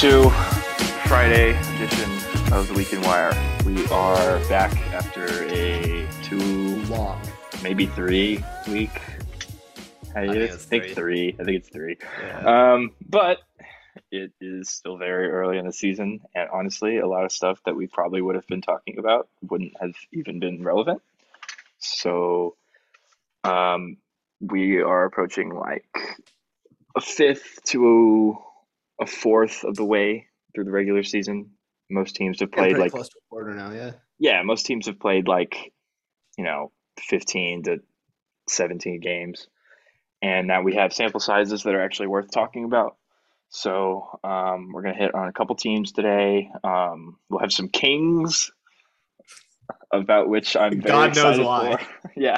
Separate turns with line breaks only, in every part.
To Friday edition of the Weekend Wire. We are back after a two,
long.
maybe three week. I
it's
think
three.
three. I think it's three.
Yeah.
Um, but it is still very early in the season, and honestly, a lot of stuff that we probably would have been talking about wouldn't have even been relevant. So, um, we are approaching like a fifth to a fourth of the way through the regular season. Most teams have played like
close to a quarter now. Yeah.
yeah, most teams have played like, you know, 15 to 17 games. And now we have sample sizes that are actually worth talking about. So um, we're going to hit on a couple teams today. Um, we'll have some Kings, about which I'm very
God knows why.
for. yeah.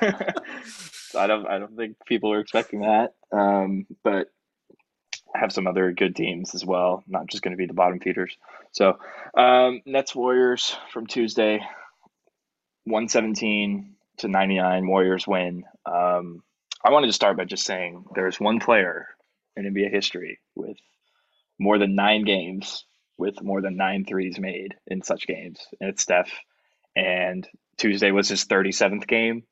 I don't I don't think people are expecting that. Um, but have some other good teams as well, not just going to be the bottom feeders. So um, Nets Warriors from Tuesday, 117 to 99. Warriors win. Um, I wanted to start by just saying there's one player in NBA history with more than nine games with more than nine threes made in such games, and it's Steph. And Tuesday was his 37th game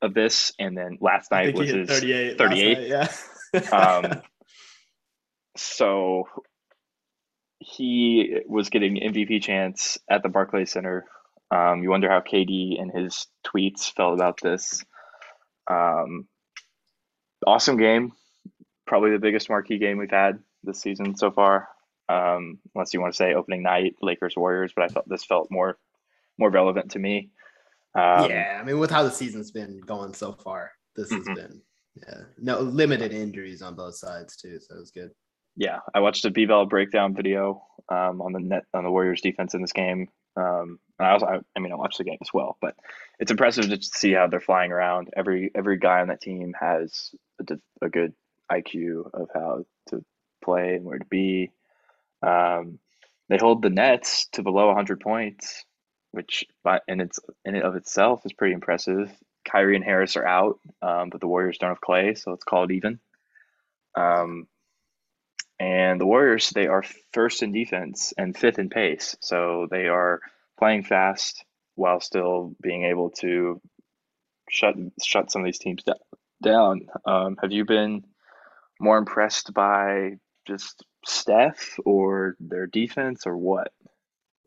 of this, and then last night was his
38.
38?
Night, yeah.
um, so he was getting MVP chance at the Barclays Center. Um, you wonder how KD and his tweets felt about this. Um, awesome game, probably the biggest marquee game we've had this season so far. Um, unless you want to say opening night, Lakers Warriors, but I thought this felt more more relevant to me. Um,
yeah. I mean, with how the season's been going so far, this has
Mhm.
been yeah no limited injuries on both sides too. So it was good.
Yeah, I watched a B-Ball breakdown video um, on the net on the Warriors defense in this game. Um, and I also, I, I mean, I watched the game as well, but it's impressive to see how they're flying around. Every every guy on that team has a, a good IQ of how to play and where to be. Um, they hold the Nets to below 100 points, which by in its in of itself is pretty impressive. Kyrie and Harris are out, um, but the Warriors don't have Clay, so it's called even. Um, and the Warriors, they are first in defense and fifth in pace. So they are playing fast while still being able to shut shut some of these teams down. Um, have you been more impressed by just Steph or their defense or what?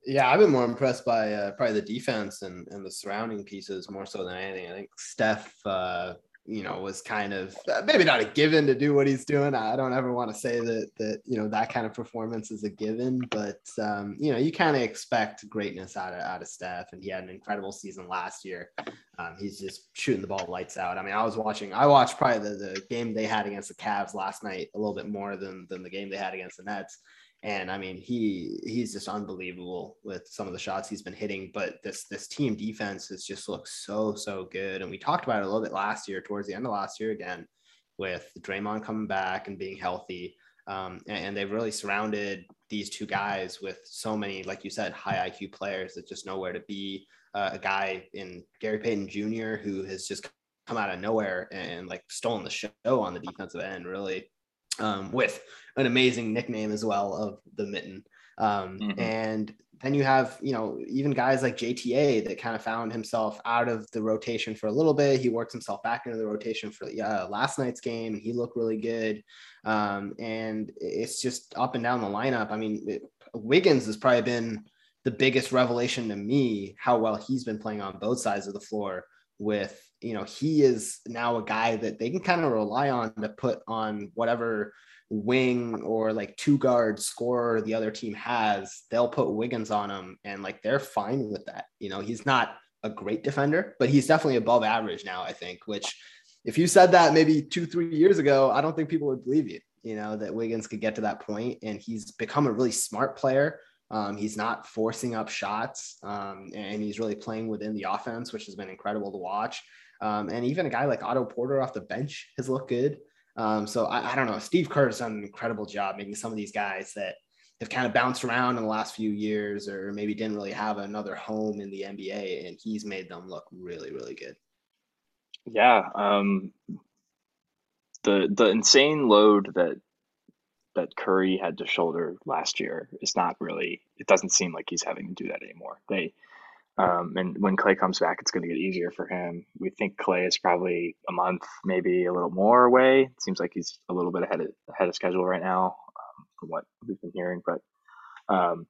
Yeah, I've been more impressed by uh, probably the defense and, and the surrounding pieces more so than anything. I think Steph, uh, you know, was kind of uh, maybe not a given to do what he's doing. I don't ever want to say that that you know that kind of performance is a given, but um, you know, you kind of expect greatness out of out of Steph, and he had an incredible season last year. Um, he's just shooting the ball lights out. I mean, I was watching, I watched probably the, the game they had against the Cavs last night a little bit more than than the game they had against the Nets. And I mean, he he's just unbelievable with some of the shots he's been hitting. But this this team defense has just looked so so good. And we talked about it a little bit last year, towards the end of last year again, with Draymond coming back and being healthy. Um, and, and they've really surrounded these two guys with so many, like you said, high IQ players that just know where to be. Uh, a guy in Gary Payton Jr. who has just come out of nowhere and like stolen the show on the defensive end, really um, with an amazing nickname as well of the mitten. Um,
Mhm.
And then you have, you know, even guys like JTA that kind of found himself out of the rotation for a little bit. He worked himself back into the rotation for uh, last night's game. He looked really good. Um, and it's just up and down the lineup. I mean, it, Wiggins has probably been the biggest revelation to me how well he's been playing on both sides of the floor with you know he is now a guy that they can kind of rely on to put on whatever wing or like two guard scorer the other team has they'll put wiggins on him and like they're fine with that you know he's not a great defender but he's definitely above average now i think which if you said that maybe two three years ago i don't think people would believe you you know that wiggins could get to that point and he's become a really smart player um, he's not forcing up shots, um, and he's really playing within the offense, which has been incredible to watch. Um, and even a guy like Otto Porter off the bench has looked good. Um, so I, I don't know. Steve Kerr has done an incredible job making some of these guys that have kind of bounced around in the last few years, or maybe didn't really have another home in the NBA, and he's made them look really, really good.
Yeah, um, the the insane load that that Curry had to shoulder last year is not really. It doesn't seem like he's having to do that anymore. They um, and when Clay comes back, it's going to get easier for him. We think Clay is probably a month, maybe a little more away. It seems like he's a little bit ahead of ahead of schedule right now, um, from what we've been hearing. But um,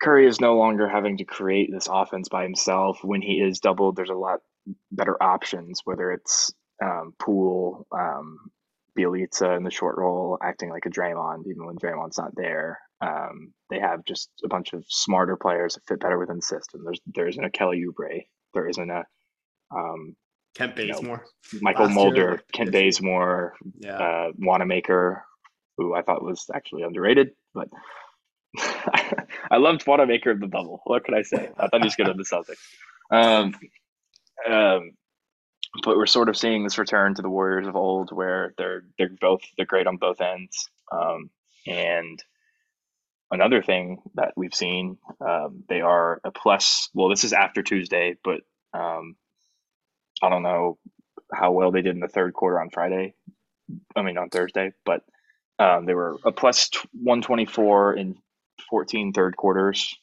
Curry is no longer having to create this offense by himself. When he is doubled, there's a lot better options, whether it's um, Poole, um, Bjelica in the short roll, acting like a Draymond, even when Draymond's not there. Um, they have just a bunch of smarter players that fit better within the system. There's there isn't a Kelly Oubre, there isn't a um,
Kent Bazemore,
you know, Mychal Last Mulder, year, Kent Bazemore,
yeah.
uh, Wanamaker, who I thought was actually underrated, but I loved Wanamaker of the bubble. What can I say? I thought he was good on the Celtics. Um, um, but we're sort of seeing this return to the Warriors of old, where they're they're both they're great on both ends. Um, and another thing that we've seen, um, they are a plus. Well, this is after Tuesday, but um, I don't know how well they did in the third quarter on Friday. I mean on Thursday, but um, they were a plus one twenty four in 14 third quarters.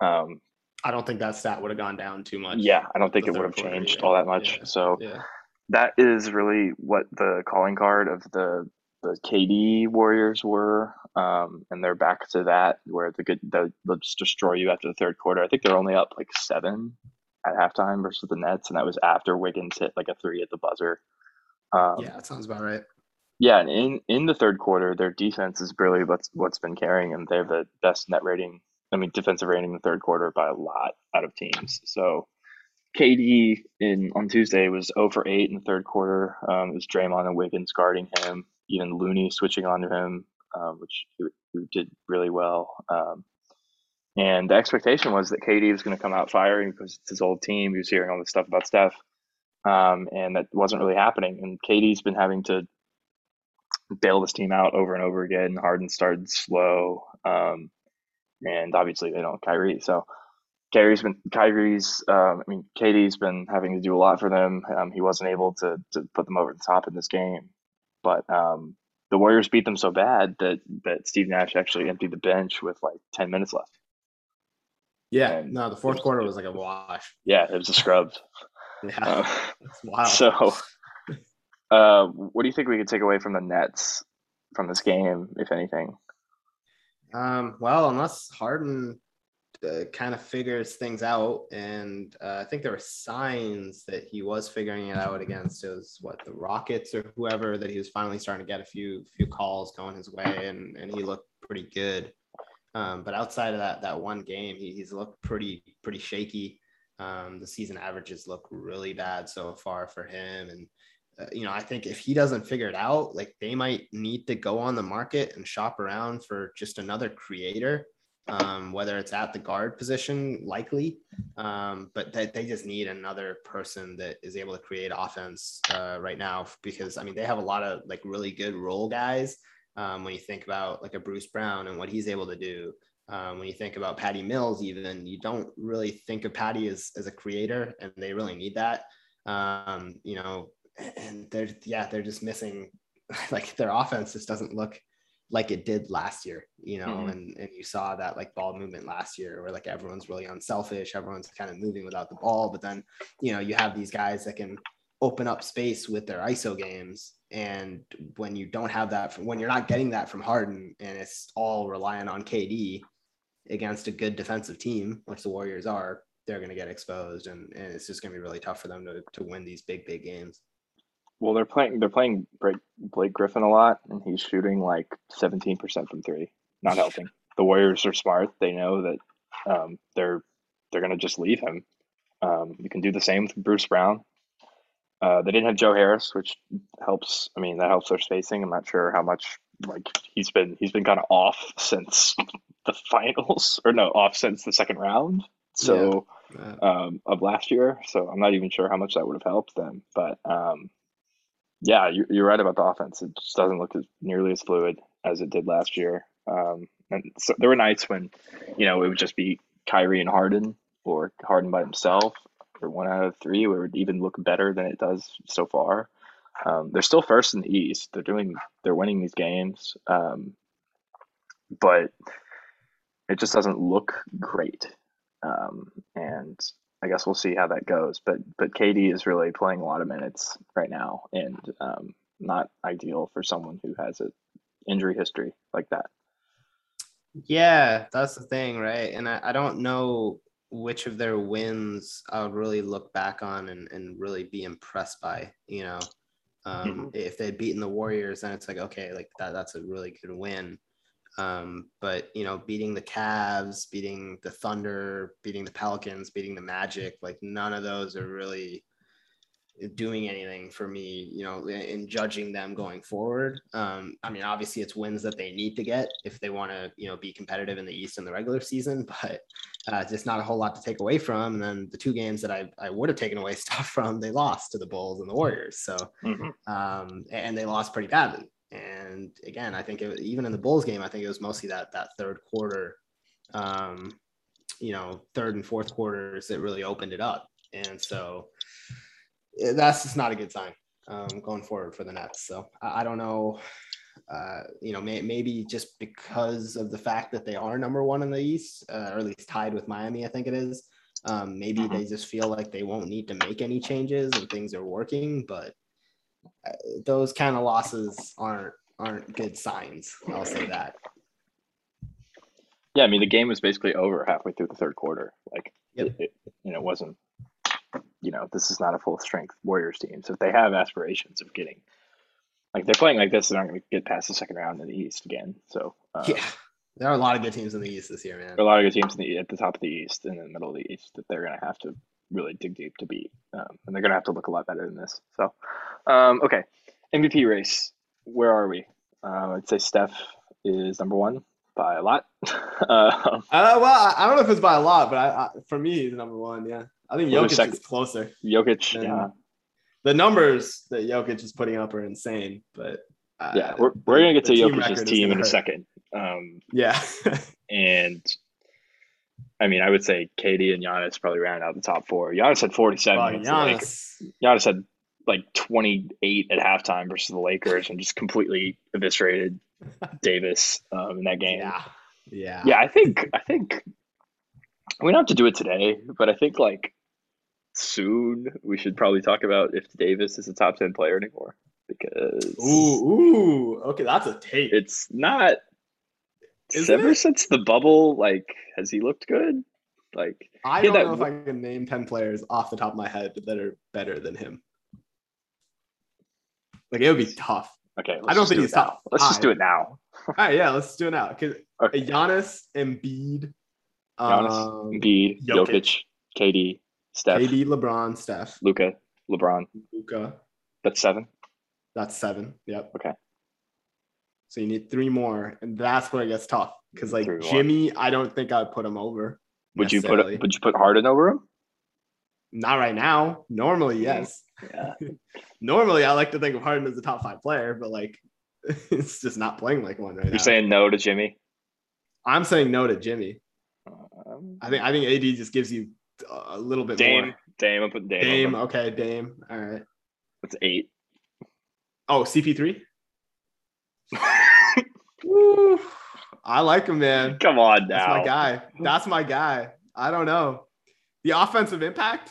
Um, I don't think that stat would have gone down too much.
Yeah, I don't think it would have changed yeah. all that much. Yeah. So yeah. that is really what the calling card of the the KD Warriors were, um, and they're back to that where the good they'll, they'll just destroy you after the third quarter. I think they're only up like seven at halftime versus the Nets, and that was after Wiggins hit like a three at the buzzer.
Um, yeah, that sounds about right.
Yeah, and in in the third quarter, their defense is really what's what's been carrying them. They have the best net rating, I mean, defensive rating in the third quarter by a lot out of teams. So KD in on Tuesday was 0 for 8 in the third quarter. Um, it was Draymond and Wiggins guarding him, even Looney switching on to him, um, which he, he, did really well. Um, and the expectation was that KD was going to come out firing because it's his old team. He was hearing all this stuff about Steph, um, and that wasn't really happening. And KD's been having to bail this team out over and over again. Harden started slow, um, and obviously they don't Kyrie. So Kyrie's been Kyrie's. Um, I mean, KD's been having to do a lot for them. Um, he wasn't able to to put them over the top in this game, but um, the Warriors beat them so bad that that Steve Nash actually emptied the bench with like ten minutes left.
Yeah, and no, the fourth was, quarter was like a wash.
Yeah, it was a scrub.
yeah, uh, wow.
So uh, what do you think we could take away from the Nets from this game, if anything?
Um, well, unless Harden uh, kind of figures things out, and uh, I think there were signs that he was figuring it out against was what the Rockets or whoever that he was finally starting to get a few few calls going his way, and and he looked pretty good. Um, but outside of that that one game, he, he's looked pretty pretty shaky. Um, the season averages look really bad so far for him, and uh, you know, I think if he doesn't figure it out, like they might need to go on the market and shop around for just another creator, um, whether it's at the guard position, likely, um, but they, they just need another person that is able to create offense uh, right now because I mean they have a lot of like really good role guys. Um, when you think about like a Bruce Brown and what he's able to do, um, when you think about Patty Mills, even you don't really think of Patty as, as a creator, and they really need that. Um, you know, and they're yeah they're just missing like their offense just doesn't look like it did last year you know mm-hmm. and and you saw that like ball movement last year where like everyone's really unselfish everyone's kind of moving without the ball but then you know you have these guys that can open up space with their iso games and when you don't have that from when you're not getting that from Harden and it's all relying on KD against a good defensive team which the Warriors are they're going to get exposed and, and it's just going to be really tough for them to, to win these big big games
well, they're playing. They're playing Blake Griffin a lot, and he's shooting like seventeen percent from three. Not helping. The Warriors are smart. They know that um, they're they're going to just leave him. Um, you can do the same with Bruce Brown. Uh, they didn't have Joe Harris, which helps. I mean, that helps their spacing. I'm not sure how much like he's been he's been kind of off since the finals, or no, off since the second round. So yeah. um, of last year. So I'm not even sure how much that would have helped them. But um, yeah, you're, right about the offense. It just doesn't look as nearly as fluid as it did last year. Um, and so there were nights when, you know, it would just be Kyrie and Harden or Harden by himself or one out of three where it would even look better than it does so far. Um, they're still first in the East. They're doing they're winning these games, um, but it just doesn't look great. Um, and I guess we'll see how that goes. But but KD is really playing a lot of minutes right now, and um, not ideal for someone who has an injury history like that.
Yeah, that's the thing, right? And I, I don't know which of their wins I would really look back on and, and really be impressed by. You know, um, mm-hmm. if they'd beaten the Warriors, then it's like okay, like that that's a really good win. Um, but you know, beating the Cavs, beating the Thunder, beating the Pelicans, beating the Magic, like none of those are really doing anything for me, you know, in judging them going forward. Um, I mean, obviously it's wins that they need to get if they want to, you know, be competitive in the East in the regular season, but uh, just not a whole lot to take away from. And then the two games that I, I would have taken away stuff from, they lost to the Bulls and the Warriors. So, mm-hmm. um, and they lost pretty badly. And again, I think it, even in the Bulls game, I think it was mostly that, that third quarter, um, you know, third and fourth quarters that really opened it up. And so, that's just not a good sign um, going forward for the Nets. So I, I don't know. Uh, you know, may, maybe just because of the fact that they are number one in the East, uh, or at least tied with Miami, I think it is. Um, maybe mm-hmm. they just feel like they won't need to make any changes and things are working. But those kind of losses aren't aren't good signs. I'll say that.
Yeah, I mean the game was basically over halfway through the third quarter. Like, yep. it, it, you know, it wasn't you know, this is not a full strength Warriors team. So if they have aspirations of getting, like they're playing like this, they're not going to get past the second round in the East again. So
uh, yeah, there are a lot of good teams in the East this year, man.
There are a lot of good teams in the, at the top of the East and in the middle of the East that they're going to have to really dig deep to beat, um, and they're going to have to look a lot better than this. So, um, okay, MVP race, where are we? Uh, I'd say Steph is number one by a lot.
uh, well, I don't know if it's by a lot, but I, I, for me, he's number one. Yeah. I think Jokic is closer.
Jokic, yeah.
The numbers that Jokic is putting up are insane, but
uh, yeah, we're, we're gonna get to Jokic's team in hurt. a second. Um,
yeah,
and I mean, I would say KD and Giannis probably round out the top four. Giannis had forty-seven. Oh, Giannis. Giannis had like twenty-eight at halftime versus the Lakers, and just completely eviscerated Davis um, in that game.
Yeah, yeah,
yeah. I think I think we don't have to do it today, but I think like soon we should probably talk about if Davis is a top 10 player anymore because
ooh, ooh okay that's a take
it's Isn't ever it? since the bubble like has he looked good like
I don't know if I can name 10 players off the top of my head that are better than him like it would be tough
okay I don't think he's top let's just do it now
all right yeah let's do it now because okay. Giannis Embiid
Giannis um, Embiid Jokic, Jokic KD Steph.
KD, LeBron, Steph.
Luka, LeBron.
Luka.
That's seven.
That's seven. Yep.
Okay.
So you need three more, and that's where it gets tough. Because like three Jimmy, more. I don't think I'd put him over.
Would you put Would you put Harden over him?
Not right now. Normally, yes.
Yeah.
Normally, I like to think of Harden as a top five player, but like, it's just not playing like one right
You're
now.
You're saying no to Jimmy.
I'm saying no to Jimmy. Um, I think I think AD just gives you a little bit
Dame,
more.
Dame, I'm putting Dame.
Dame, okay, Dame. All right.
That's eight.
Oh, CP3. I like him, man.
Come on now.
That's my guy. That's my guy. I don't know. The offensive impact.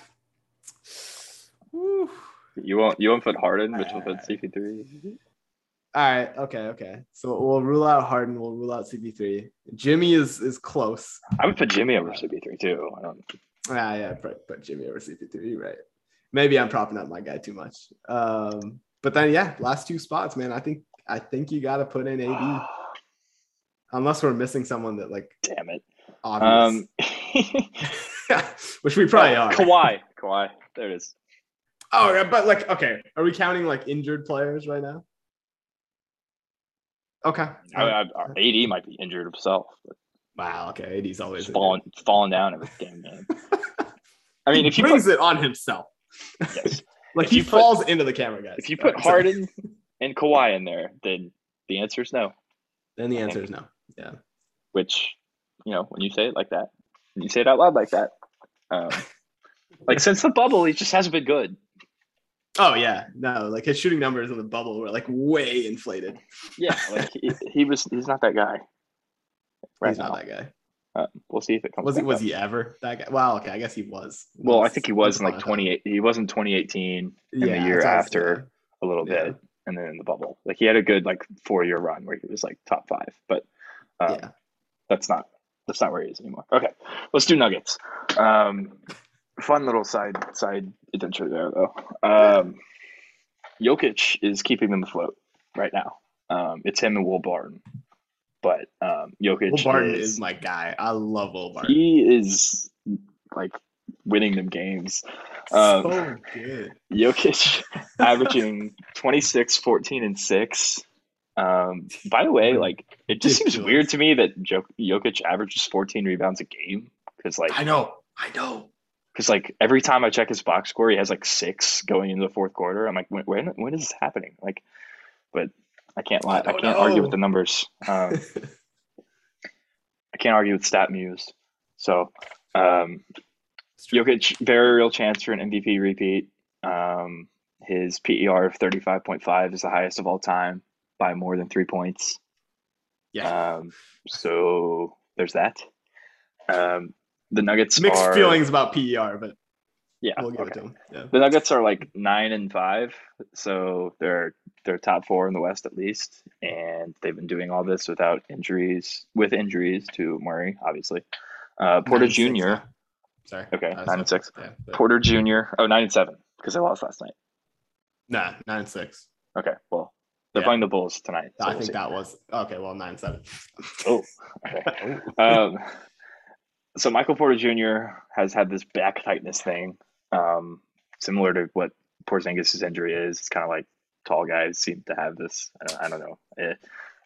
You won't you won't put Harden, which will put CP3.
All right. Okay. Okay. So we'll rule out Harden. We'll rule out CP3. Jimmy is is close.
I would put Jimmy over CP3 too. I don't.
Ah, yeah, put, put Jimmy over CP3, right? Maybe I'm propping up my guy too much. Um, but then yeah, last two spots, man. I think I think you got to put in AD, unless we're missing someone that like.
Damn it.
Obvious. Um, which we probably
uh,
are.
Kawhi, Kawhi, there it is.
Oh, yeah, but like, okay, are we counting like injured players right now? Okay.
I, I, AD might be injured himself.
Wow. Okay. He's always
falling falling down every game, man. I mean,
he
if he
brings put, it on himself. Yes. like if he falls put, into the camera, guys.
If you put right, Harden so. and Kawhi in there, then the answer is no.
Then the answer is no. Yeah.
Which, you know, when you say it like that, when you say it out loud like that, um, like since the bubble, he just hasn't been good.
Oh yeah, no, like his shooting numbers in the bubble were like way inflated.
Yeah, like he, he was. He's not that guy. Right
He's
now,
not that guy.
Uh, we'll see if it comes.
Was he? Was
up.
he ever that guy? Well, okay, I guess he was.
Well, I think he was
once
in like
upon
28. He was in 2018 in
Yeah,
the year
that's what I was
after a little
Yeah.
bit, and then in the bubble. Like he had a good like four year run where he was like top five, but um,
Yeah.
that's not that's not where he is anymore. Okay, let's do Nuggets. Um, fun little side side adventure there though. Um, Jokic is keeping them afloat right now. Um, it's him and Will Barton, but um, Jokic
Will Barton
is,
is my guy. I love Will Barton.
he is like winning them games. Um,
so good.
Jokic averaging 26, 14, and 6. Um, by the way, like it just seems weird to me that Jo- Jokic averages 14 rebounds a game because like
I know. I know.
because like every time I check his box score, he has like six going into the fourth quarter. I'm like, when when, when is this happening? Like, but I can't lie.
I
I,
don't
can't argue with the numbers. Um, I can't argue with StatMuse. So, um, Jokic, very real chance for an MVP repeat. Um, his PER of 35.5 is the highest of all time by more than three points.
yeah.
Um, so there's that. Um, the Nuggets
Mixed
are
feelings about PER, but
Yeah,
we'll give it to him. Yeah.
The Nuggets are like nine and five, so they're they're top four in the West at least, and they've been doing all this without injuries, with injuries to Murray, obviously. Uh, Porter
Nine and six
Jr.
Sorry.
Okay, nine and six.
Yeah, but-
Porter Jr. Oh, nine and seven because they lost last night.
Nah, nine and six.
Okay, well they're
Yeah.
playing the Bulls tonight. so
I
we'll
think
see.
that was okay. Well, nine seven.
Oh, okay. um, so Michael Porter Jr. has had this back tightness thing, um, similar to what Porzingis' injury is. It's kind of like tall guys seem to have this. I don't, I don't know, Eh,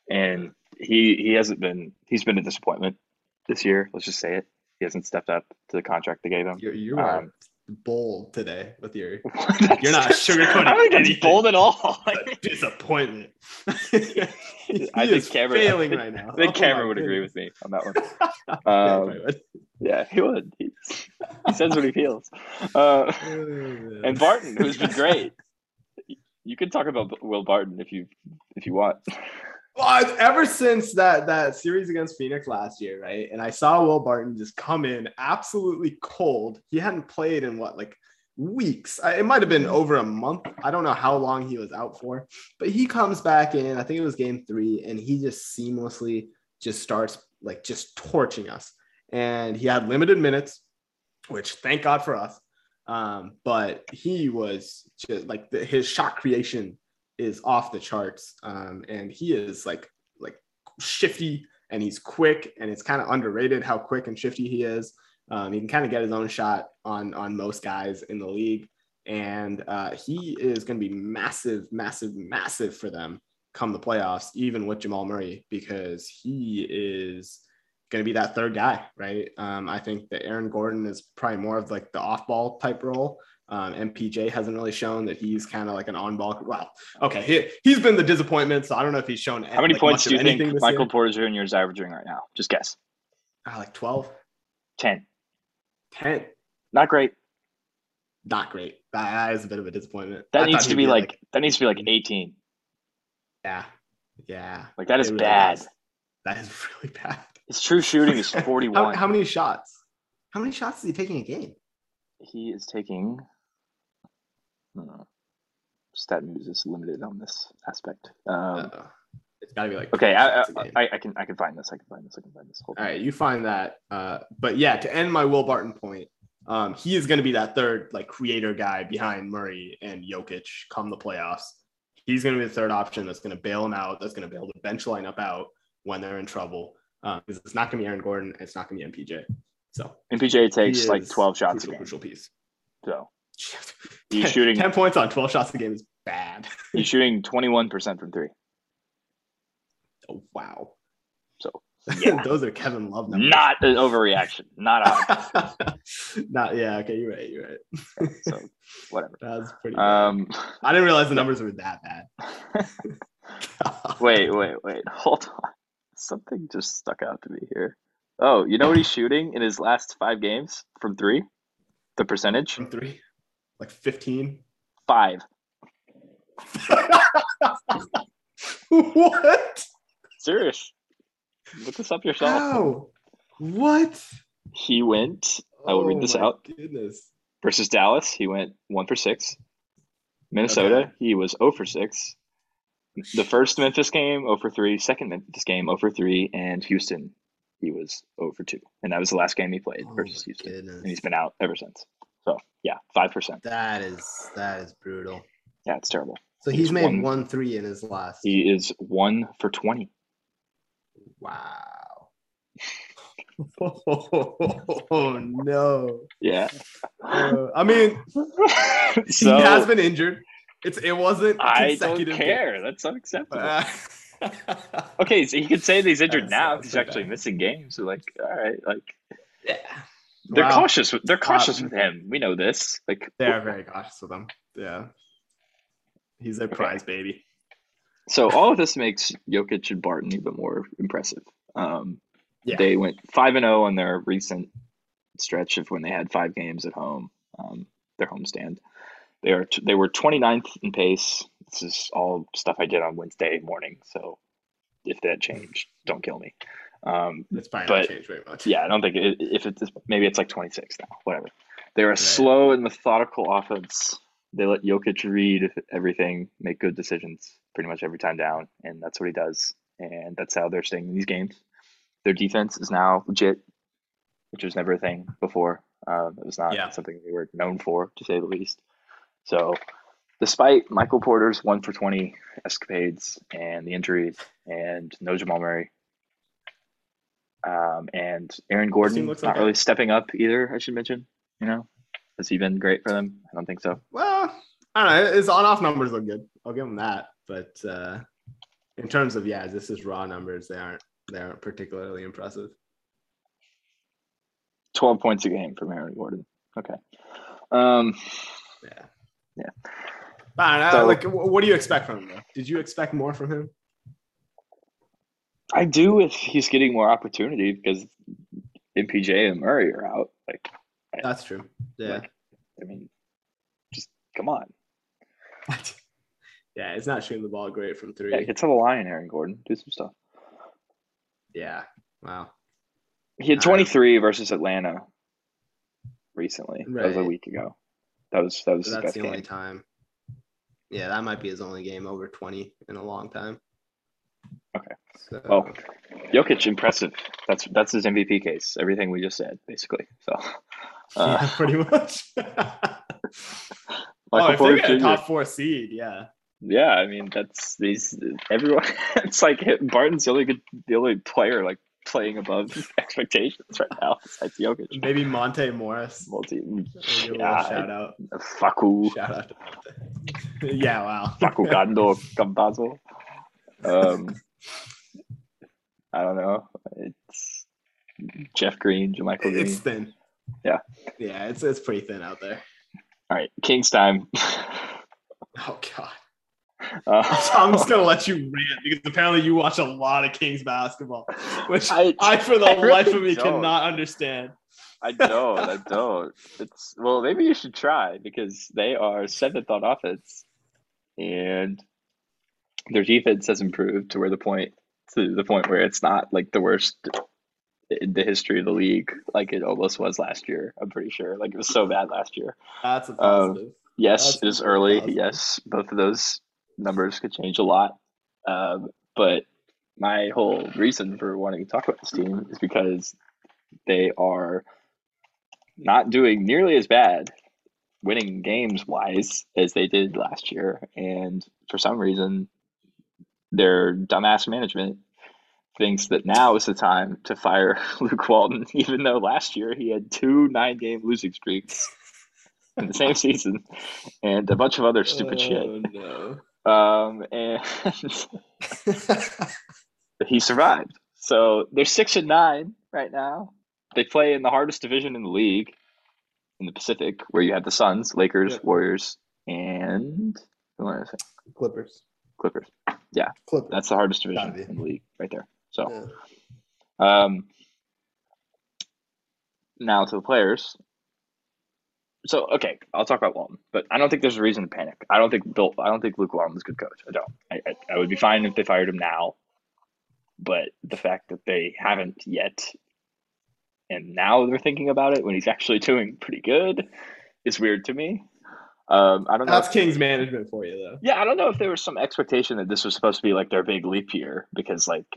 and he he hasn't been. He's been a disappointment this year. Let's just say it. He hasn't stepped up to the contract they gave him.
you you are
Um,
bold today with your You're not sugarcoating
I don't think it's bold at all.
disappointment.
I think Cameron-
failing right now.
I think
Oh
Cameron would agree with me on that one.
Yeah,
Um,
probably
yeah, he would. He, he says what he feels. Uh, and Barton, who's been great. You can talk about Will Barton if you if you want.
Well, I- ever since that that series against Phoenix last year, right? And I saw Will Barton just come in absolutely cold. He hadn't played in what like weeks. I, it might have been over a month. I don't know how long he was out for, but he comes back in. I think it was game three, and he just seamlessly just starts like just torching us. And he had limited minutes, which thank God for us. Um, but he was just like the, his shot creation is off the charts. Um, and he is like like shifty and he's quick and it's kind of underrated how quick and shifty he is. Um, he can kind of get his own shot on on most guys in the league, and uh, he is going to be massive, massive, massive for them come the playoffs, even with Jamal Murray, because he is going to be that third guy, right? Um, I think that Aaron Gordon is probably more of like the off-ball type role. Um, MPJ hasn't really shown that he's kind of like an on-ball. Well, okay, he, he's been the disappointment, so I don't know if he's shown.
How many
like,
points do you think
anything
Michael
year.
Porter Jr. is averaging right now? Just guess.
Ah, like 12,
Ten.
10.
Not great.
Not great. That, that is a bit of a disappointment.
That
thought
needs to be like, that needs to be like eighteen.
yeah, yeah.
Like that is
really
bad.
is. That is really bad.
His true shooting is 41.
How, how many shots? How many shots is he taking a game?
he is taking. StatMuse is limited on this aspect. Um,
Uh, it's got to be like
okay,
12
I,
a
I. I, I can I can find this. I can find this. I can find this. Hold
All right, you find that. Uh, but yeah, to end my Will Barton point, um, he is going to be that third like creator guy behind Murray and Jokic come the playoffs. He's going to be the third option that's going to bail him out. That's going to bail the bench lineup out when they're in trouble. Um, because it's not going to be Aaron Gordon. It's not going to be MPJ. So
MPJ takes like twelve shots a
crucial,
game.
crucial piece.
So he's shooting.
ten points on twelve shots a game is bad.
He's shooting twenty one percent from three.
oh, wow.
So yeah,
Those are Kevin Love numbers.
not an overreaction. Not
Not yeah. Okay, you're right. You're right.
so whatever.
That's pretty. bad.
Um,
I didn't realize the numbers were that bad.
wait, wait, wait. Hold on. Something just stuck out to me here. Oh, you know what he's shooting in his last five games from three? The percentage
From three, like fifteen.
five.
what?
Serious. Look this up yourself.
How? What?
He went. I will read this
Oh my
out.
Goodness.
Versus Dallas, he went one for six. Minnesota,
Okay.
he was 0 for six. The first Memphis game, 0 for three. Second Memphis game, 0 for three. And Houston, he was 0 for two. And that was the last game he played
Oh
versus Houston. And he's been out ever since. So yeah, five percent.
That is that is brutal.
Yeah, it's terrible.
So
He's
he's made
one-
one three in his last.
He is one for twenty.
Wow. oh no.
Yeah.
Uh, I mean,
so
he has been injured. It's it wasn't
I don't care. That's unacceptable.
Uh,
okay, so you could say that he's injured now. He's actually
bad.
missing games. So like, all right, like
yeah.
They're
Wow.
cautious. with- They're cautious
Um,
with him. We know this. Like
They are very cautious with him. Yeah. He's their prize baby.
So all of this makes Jokic and Barton even more impressive. Um,
Yeah.
They went five and zero on their recent stretch of when they had five games at home, um, their homestand. They are t- they were 29th in pace. This is all stuff I did on Wednesday morning. So if that changed, don't kill me. Um,
It's probably
But-
not changed very much.
yeah, I don't think it, if it's maybe it's like 26 now. Whatever. They're a slow and methodical offense. They let Jokic read everything, make good decisions pretty much every time down, and that's what he does. And that's how they're staying in these games. Their defense is now legit, which was never a thing before. Um, it was not
Yeah.
something they were known for, to say the least. So, despite Michael Porter's one for 20 escapades and the injuries and no Jamal Murray, um, and Aaron Gordon
looks
not
like
really stepping up either. I should mention. You know, has he been great for them? I don't think so.
Well, I don't know. His on-off numbers look good. I'll give him that. But uh, in terms of yeah, this is raw numbers. They aren't they aren't particularly impressive.
Twelve points a game from Aaron Gordon. Okay. Um,
Yeah.
Yeah.
I don't know,
So-
like, what do you expect from him? Though? Did you expect more from him?
I do if he's getting more opportunity because MPJ and Murray are out. Like,
That's true. Yeah.
I mean, just come on.
yeah, it's not shooting the ball great from three.
Yeah, get to the line, Aaron Gordon. Do some stuff.
Yeah. Wow.
He had
Uh,
23 versus Atlanta recently. That was a week ago. That was that was
So that's
best
the
game.
only time. Yeah, that might be his only game over 20 in a long time.
Okay.
So,
Well, Jokic impressive. That's that's his MVP case. Everything we just said, basically. So, uh,
yeah, pretty much. oh, if
Porter
they get a
Jr.
top four seed, yeah.
Yeah, I mean that's these everyone. It's like Barton's the only good, the only player like playing above expectations right now. Besides Jokic.
Maybe Monte Morris.
Multi,
We'll give a little
yeah,
shout out.
Facu,
Shout out yeah, wow.
Facundo. Um, I don't know. It's Jeff Green, JaMychal Green.
It's thin.
Yeah.
Yeah, it's it's pretty thin out there.
All right, Kings time.
Oh god.
Uh,
I'm just gonna let you rant because apparently you watch a lot of Kings basketball, which I,
I-
for the
I really
life of me
don't.
cannot understand.
I don't. I don't. It's well, maybe you should try because they are seventh on offense, and their defense has improved to where the point to the point where it's not like the worst in the history of the league, like it almost was last year. I'm pretty sure. Like it was so bad last year.
That's a
Um,
positive.
Yes,
That's
it is early.
positive.
Yes, both of those numbers could change a lot. Um, but my whole reason for wanting to talk about this team is because they are not doing nearly as bad winning games wise as they did last year. And for some reason, their dumbass management thinks that now is the time to fire Luke Walton, even though last year he had two nine game losing streaks in the same season and a bunch of other stupid shit.
Oh,
Um, and he survived. So they're six and nine right now. They play in the hardest division in the league, in the Pacific, where you have the Suns, Lakers. Warriors, and who am I saying?
Clippers.
Clippers.
Clippers.
That's the hardest division in the league, right there. So,
Yeah.
um, now to the players. so okay, I'll talk about Walton, but I don't think there's a reason to panic. I don't think Bill. I don't think Luke Walton's a good coach. I don't. I, I, I would be fine if they fired him now, but the fact that they haven't yet, and now they're thinking about it when he's actually doing pretty good, is weird to me. Um, I don't know.
That's
if-
Kings management for you, though.
Yeah, I don't know if there was some expectation that this was supposed to be like their big leap year because like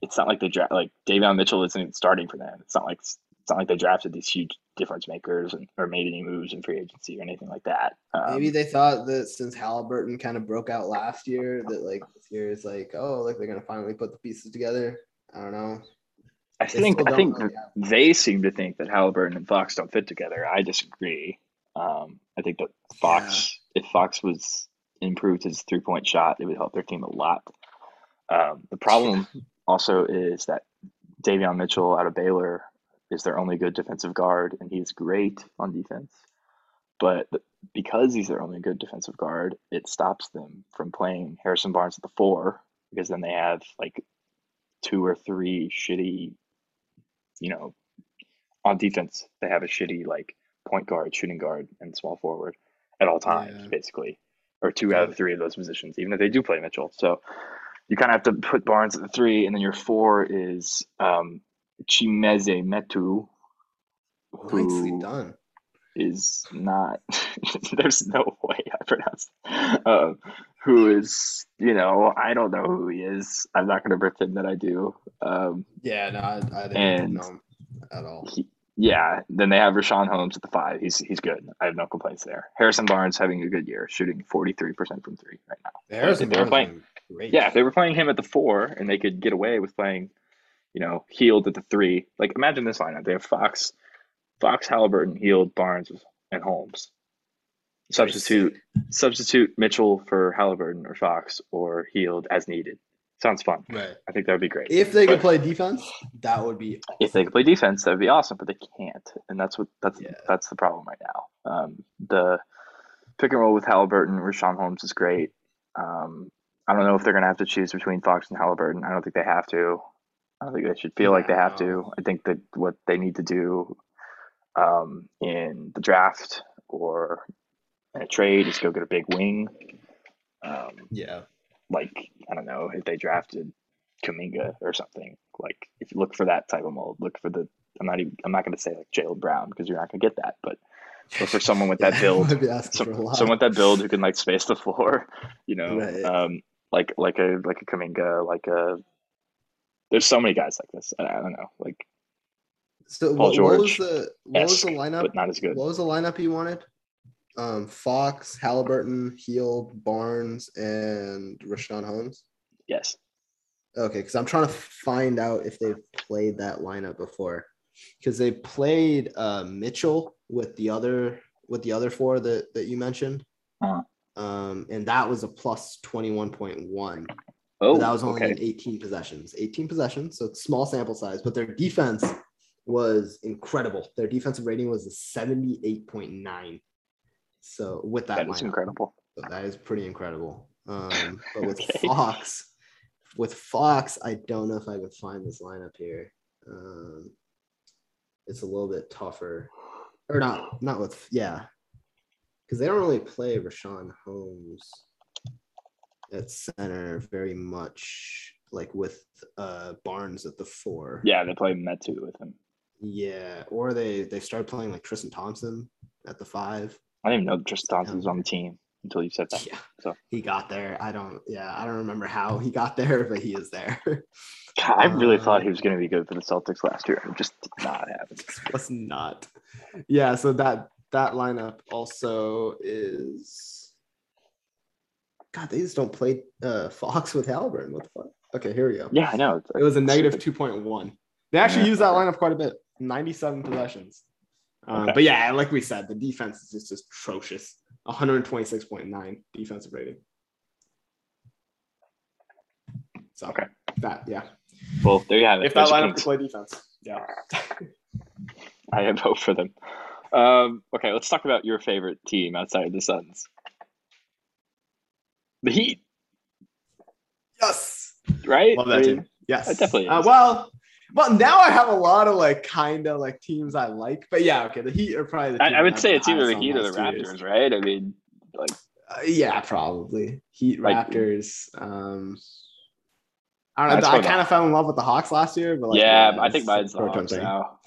it's not like they draft like Davion Mitchell isn't even starting for them. It's not like it's not like they drafted these huge difference makers and or made any moves in free agency or anything like that. Um,
Maybe they thought that since Haliburton kind of broke out last year, that like this year is like, oh, like they're gonna finally put the pieces together. I don't know.
I
They
think I think they seem to think that Haliburton and Fox don't fit together. I disagree. Um, I think that Fox, if Fox was improved his three point shot, it would help their team a lot. Um, the problem also is that Davion Mitchell out of Baylor is their only good defensive guard, and he's great on defense. But because he's their only good defensive guard, it stops them from playing Harrison Barnes at the four because then they have like two or three shitty, you know, on defense, they have a shitty like point guard, shooting guard, and small forward at all times,
Yeah.
basically, or two out of three of those positions, even if they do play Mitchell. So you kind of have to put Barnes at the three, and then your four is um, Chimezie Metu, who
done.
is not. there's no way I pronounce. Um, who is you know I don't know who he is. I'm not going to pretend that I do. Um,
Yeah, no, I, I didn't
And-
know him at all.
he, yeah, then they have Richaun Holmes at the five. He's he's good. I have no complaints there. Harrison Barnes having a good year, shooting 43% from three right now.
Harrison
they were playing-
great.
Yeah, if they were playing him at the four and they could get away with playing, you know, Hield at the three. Like imagine this lineup. They have Fox, Fox, Haliburton, Hield, Barnes, and Holmes. Substitute substitute Mitchell for Haliburton or Fox or Hield as needed. Sounds fun.
Right.
I think that would be great.
If they could play defense, that would be awesome.
if they could play defense, that would be awesome, but they can't, and that's what that's
Yeah.
that's the problem right now. Um, the pick and roll with Haliburton, Richaun Holmes is great. Um, I don't know if they're going to have to choose between Fox and Haliburton. I don't think they have to. I don't think they should feel like they have to. I think that what they need to do um, in the draft or in a trade is go get a big wing. Um,
Yeah.
like I don't know if they drafted Kuminga or something. Like if you look for that type of mold, look for the. I'm not even. I'm not going to say like Jaylen Brown because you're not going to get that. But look for someone with that build. some,
for a lot.
someone with that build who can like space the floor. You know,
Right.
um, like like a like a Kuminga, like a. There's so many guys like this. I, I don't know, like
So
Paul
what, what was
George
the what was the lineup?
but not as good.
What was the lineup you wanted? Um, Fox, Haliburton, Hield, Barnes, and Richaun Holmes.
Yes.
Okay, because I'm trying to find out if they've played that lineup before. Because they played uh, Mitchell with the other with the other four that that you mentioned.
Uh-huh.
Um, and that was a plus 21.1.
Oh,
but that was only
okay.
in 18 possessions. 18 possessions, so it's small sample size, but their defense was incredible. Their defensive rating was a 78.9. So with that,
That is
lineup.
incredible.
So that is pretty incredible. Um, but with
Okay.
Fox, with Fox, I don't know if I can find this lineup here. Um, it's a little bit tougher, or not? Not with yeah, because they don't really play Richaun Holmes at center very much, like with uh, Barnes at the four.
Yeah, they play Metu with him.
yeah, or they they started playing like Tristan Thompson at the five.
I didn't even know Tristan Thompson was on the team until you said that.
Yeah.
So-
he got there. I don't yeah, I don't remember how he got there, but he is there.
God, I really
Um,
thought he was going to be good for the Celtics last year. It just did not happen.
was not. Yeah, so that that lineup also is God, they just don't play uh Fox with Haliburton. What the fuck? Okay, here we go.
Yeah, I know. It's,
It was a 2.1. They actually
Yeah,
use that lineup quite a bit. 97 possessions. Um,
Okay.
But yeah, like we said, the defense is just atrocious. 126.9 defensive rating. So
Okay.
that yeah.
Well, there you have it.
If that
Those are
lineup
Kings.
could play defense, yeah.
I have hope for them. Um, okay, let's talk about your favorite team outside of the Suns. The Heat,
Yes.
right?
Love
I
that
mean,
team. Yes.
it definitely
Uh,
is.
Well, now I have a lot of like kind of like teams I like. But yeah, okay, the Heat are probably. The
I, I would say it's either the Heat or the
two years.
Raptors, right? I mean, like
Uh, yeah, probably Heat,
Like-
Raptors. Um, I don't know. I kind of fell in love with the Hawks last year, but like,
yeah, I think mine's the Hawks now.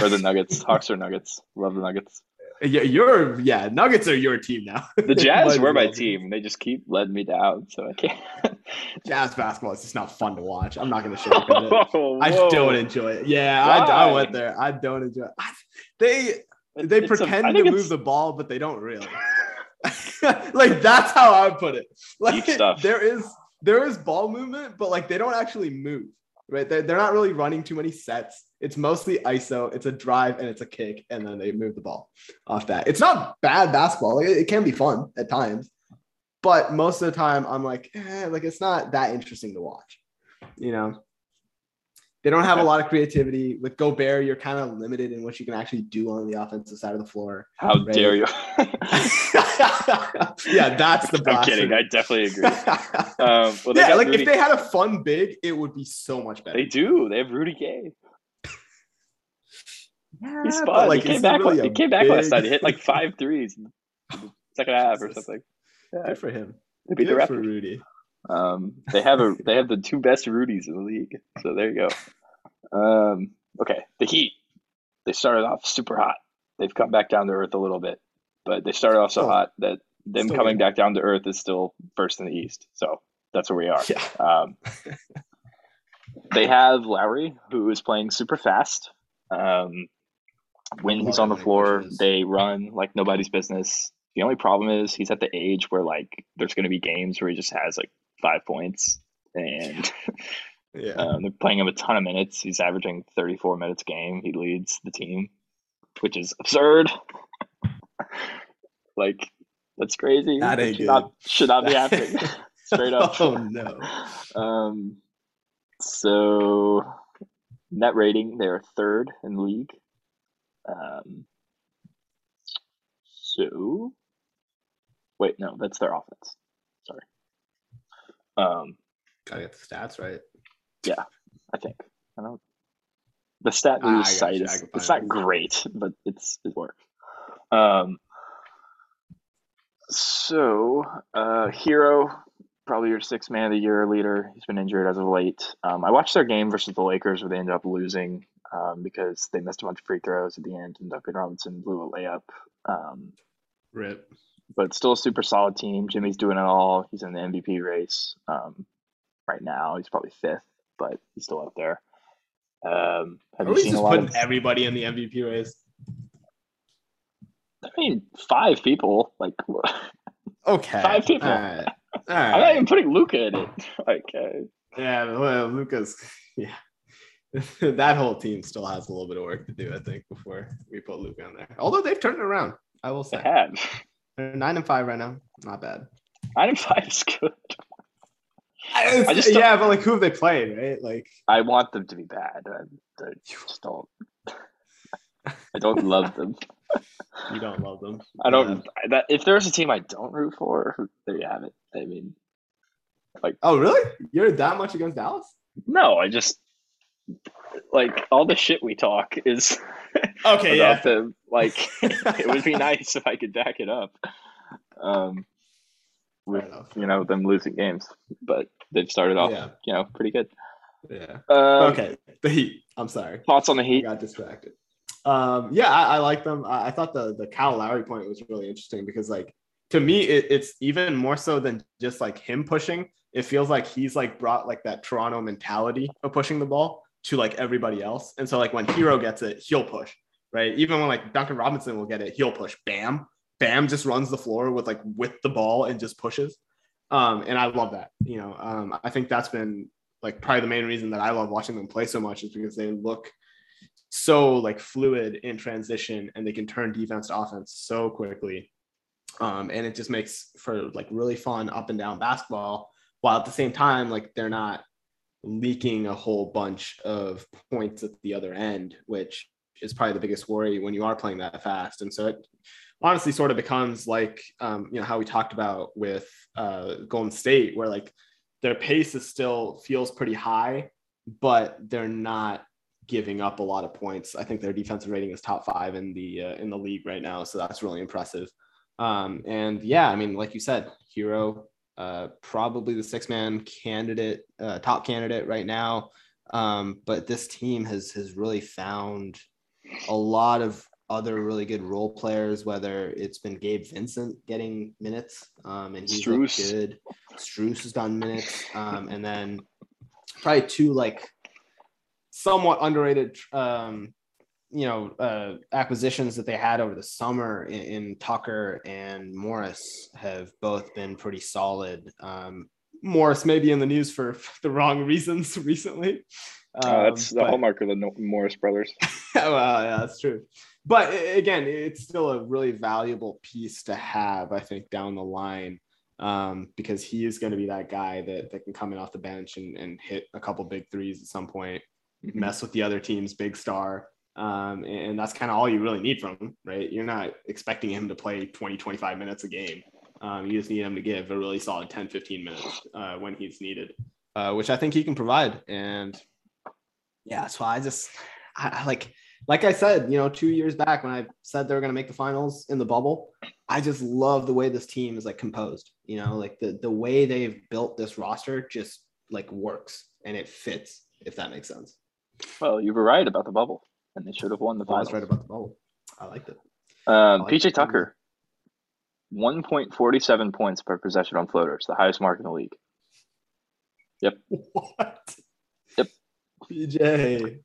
Or the Nuggets. Hawks or Nuggets. Love the Nuggets.
Yeah, you're yeah. Nuggets are your team now.
The Jazz were my team. They just keep letting me down, so I can't.
Jazz basketball is just not fun to watch. I'm not gonna show it.
Whoa,
I
whoa.
don't enjoy it. Yeah, I, I went there. I don't enjoy it. I, they they
it's
pretend
I
to move
it's-
the ball, but they don't really. like that's how I put it. Like
stuff.
there is there is ball movement, but like they don't actually move. Right? They're, they're not really running too many sets. It's mostly ISO. It's a drive and it's a kick, and then they move the ball off that. It's not bad basketball. Like, it, it can be fun at times, but most of the time I'm like, eh, like it's not that interesting to watch. You know, they don't have a lot of creativity. With Gobert, you're kind of limited in what you can actually do on the offensive side of the floor.
How
Right.
dare you?
yeah, that's the.
I'm kidding. I definitely agree. Um, well, they
yeah,
got
like
Rudy-
if they had a fun big, it would be so much better.
they do. They have Rudy Gay.
Yeah,
He's
but,
fun.
like,
he came back.
really
he came back last night. He hit like five threes in the second half or something. Yeah,
Good for him.
they beat the
Good for Rudy.
Um, they have a they have the two best Rudies in the league. So there you go. Um, okay, the Heat. They started off super hot. They've come back down to earth a little bit, but they started off so
Oh,
hot that them coming
good.
back down to earth is still first in the East. So that's where we are.
Yeah.
Um, they have Lowry, who is playing super fast. Um, when he's on the floor, they run like nobody's business. The only problem is he's at the age where like there's going to be games where he just has like five points, and
Yeah.
um, they're playing him a ton of minutes. He's averaging 34 minutes a game. He leads the team, which is absurd. like that's crazy.
That ain't
should not should not be happening. Straight up.
Oh no.
Um, so net rating, they're third in the league. Um, so wait, no, that's their offense. Sorry. Um,
Gotta get the stats right.
Yeah, I think I don't. The stat
Ah,
news site is
can
it's not great, but it's it works. Um. So, uh, Herro, probably your six man of the year leader. He's been injured as of late. Um, I watched their game versus the Lakers where they ended up losing um, because they missed a bunch of free throws at the end and Duncan Robinson blew a layup. Um,
Rip.
but still a super solid team. Jimmy's doing it all. He's in the MVP race um, right now. He's probably fifth, but he's still up there. Um, have
Are
you seen
just
a lot
putting
of?
everybody in the MVP race?
I mean, five people. Like,
Okay.
Five people.
All right. All
I'm not even putting Luka in it. Like, uh,
Yeah, well, Luka's. Yeah. that whole team still has a little bit of work to do, I think, before we put Luke on there. Although they've turned it around, I will
they
say.
have.
They're nine and five right now. Not bad.
Nine and five is good.
I
just
yeah, but like who have they played, right? Like
I want them to be bad. I, I just don't. I don't love them.
you don't love them.
I don't. That if there's a team I don't root for, there you have it. I mean, like
Oh, really? You're that much against Dallas?
no, I just like all the shit we talk is
Okay,
about
yeah.
them. Like, it would be nice if I could back it up. Um, with you know them losing games, but they've started off,
Yeah.
you know, pretty good.
Yeah.
Um,
Okay. The Heat. I'm sorry.
Thoughts on the
I
Heat?
got distracted. Um, yeah, I, I like them. I, I thought the the Kyle Lowry point was really interesting because like to me it, it's even more so than just like him pushing. It feels like he's like brought like that Toronto mentality of pushing the ball to like everybody else. And so like when Herro gets it, he'll push, right? Even when like Duncan Robinson will get it, he'll push. Bam, bam, just runs the floor with like with the ball and just pushes. Um, and I love that. You know, um, I think that's been like probably the main reason that I love watching them play so much is because they look so like fluid in transition and they can turn defense to offense so quickly. Um, and it just makes for like really fun up and down basketball while at the same time like they're not leaking a whole bunch of points at the other end, which is probably the biggest worry when you are playing that fast. And so it honestly sort of becomes like um, you know how we talked about with uh, Golden State, where like their pace is still feels pretty high, but they're not giving up a lot of points. I think their defensive rating is top five in the uh, in the league right now, so that's really impressive. Um, and yeah, I mean, like you said, Herro, uh, probably the six man candidate, uh, top candidate right now. Um, but this team has has really found a lot of other really good role players, whether it's been Gabe Vincent getting minutes, um, and he's looked good. Strus has gotten minutes, um, and then probably two like somewhat underrated, um, you know, uh, acquisitions that they had over the summer in, in, Tucker and Morris have both been pretty solid. Um, Morris may be in the news for the wrong reasons recently.
Um, that's the but, hallmark of the Morris brothers.
well, yeah, that's true. But again, it's still a really valuable piece to have, I think, down the line, um, because he is going to be that guy that, that can come in off the bench and, and hit a couple big threes at some point, mm-hmm. mess with the other team's big star. Um, and that's kind of all you really need from him, right? You're not expecting him to play 20, 25 minutes a game. Um, you just need him to give a really solid 10, 15 minutes uh, when he's needed, uh, which I think he can provide. And yeah, so I just I, I like like I said, you know, two years back when I said they were going to make the finals in the bubble, I just love the way this team is like composed. You know, like the the way they've built this roster just like works and it fits. If that makes sense.
Well, you were right about the bubble, and they should have won the finals.
I was right about the bubble. I liked it.
Um, liked PJ. Tucker, one point forty seven points per possession on floaters, the highest mark in the league. Yep.
What?
Yep.
PJ.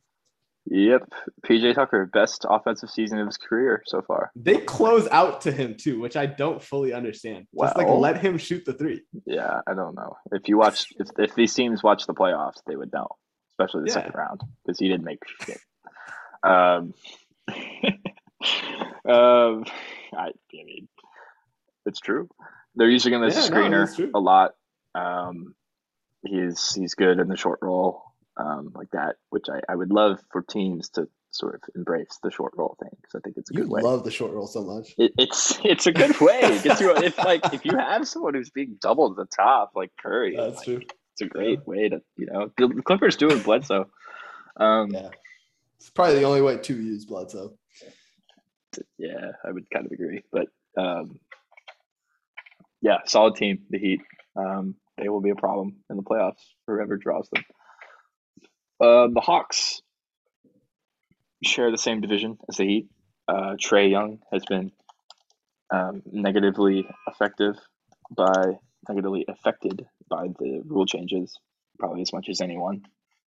Yep, PJ Tucker, best offensive season of his career so far.
They close out to him too, which I don't fully understand. Just like let him shoot the three.
Yeah, I don't know. If you watch, if, if these teams watch the playoffs, they would know, especially the yeah. second round, because he didn't make shit. Um, um, I, I mean, it's true. They're using him as yeah, a screener no, a lot. Um, he's he's good in the short roll um, like that, which I, I would love for teams to sort of embrace the short roll thing because I think it's a
you
good way.
Love the short roll so much.
It, it's it's a good way. It gets you if like if you have someone who's being doubled at the top like Curry.
That's
like,
true.
It's a great yeah. way to you know the Clippers doing Bledsoe. Um,
yeah, it's probably the only way to use Bledsoe.
Yeah, I would kind of agree, but um, yeah, solid team. The Heat. Um, they will be a problem in the playoffs. Whoever draws them. Uh, the Hawks share the same division as the Heat. Uh, Trae Young has been um, negatively effective by negatively affected by the rule changes, probably as much as anyone.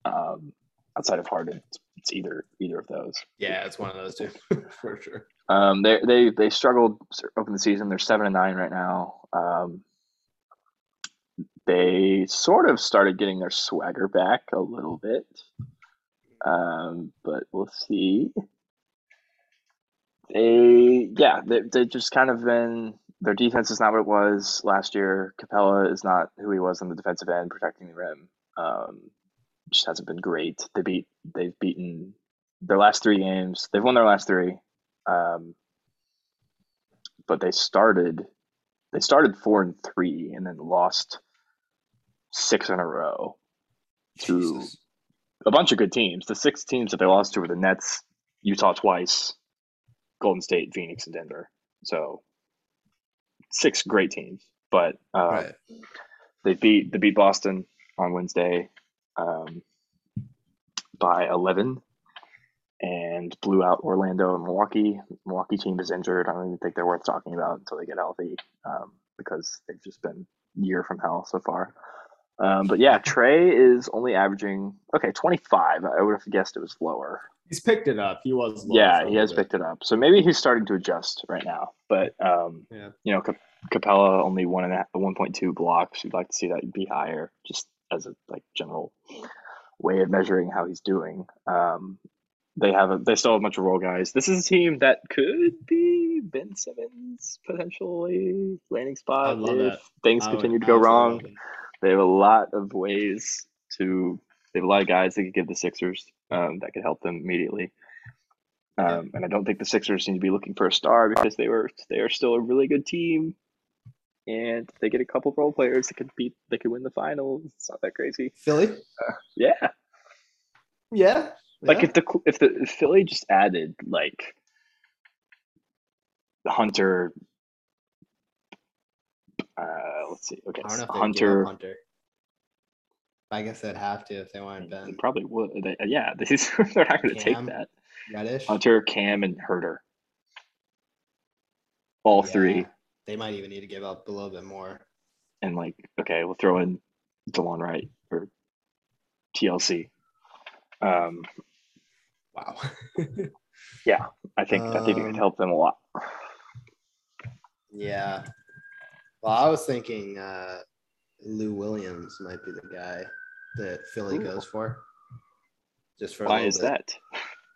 Um, outside of Harden, it's, it's, either either of those.
Yeah, it's one of those two for sure.
Um, they they they struggled open the season. They're seven and nine right now. Um, they sort of started getting their swagger back a little bit. Um, but we'll see. They, yeah, they, they just kind of been, their defense is not what it was last year. Capela is not who he was on the defensive end protecting the rim. Um, just hasn't been great. They beat, they've beaten their last three games. They've won their last three. Um, but they started, they started four and three and then lost six in a row to Jesus. a bunch of good teams. The six teams that they lost to were the Nets, Utah twice, Golden State, Phoenix, and Denver. So six great teams. But uh, right. they beat they beat Boston on Wednesday um, by eleven and blew out Orlando and Milwaukee. Milwaukee team is injured. I don't even think they're worth talking about until they get healthy um, because they've just been year from hell so far. Um, but yeah, Trae is only averaging okay twenty five. I would have guessed it was lower.
He's picked it up. He was.
yeah, he has bit. picked it up. So maybe he's starting to adjust right now. But um, yeah. you know, Capela only one and a one point two blocks. You'd like to see that be higher, just as a like general way of measuring how he's doing. Um, they have a they still have a bunch of role guys. This is a team that could be Ben Simmons potentially landing spot if that. things continue to go wrong. They have a lot of ways to. They have a lot of guys that could give the Sixers um, that could help them immediately. Um, and I don't think the Sixers seem to be looking for a star because they were they are still a really good team, and they get a couple role players that could beat they could win the finals. It's not that crazy.
Philly,
uh, yeah,
yeah,
Like
Yeah.
if the if the if Philly just added like the Hunter. Uh, let's see. Okay,
I don't know if they
Hunter.
Hunter. Hunter. I guess they'd have to if they wanted
They
Ben
probably would. They, yeah, these they're not going to take
Cam.
that.
Reddish.
Hunter, Cam, and Huerter. All three,
Yeah. They might even need to give up a little bit more.
and like, okay, we'll throw in Delon Wright or TLC. Um,
Wow.
Yeah, I think I think it
Um,
could help them a lot.
yeah. Well, I was thinking uh, Lou Williams might be the guy that Philly
Ooh.
goes for. Just for
Why is
bit.
that?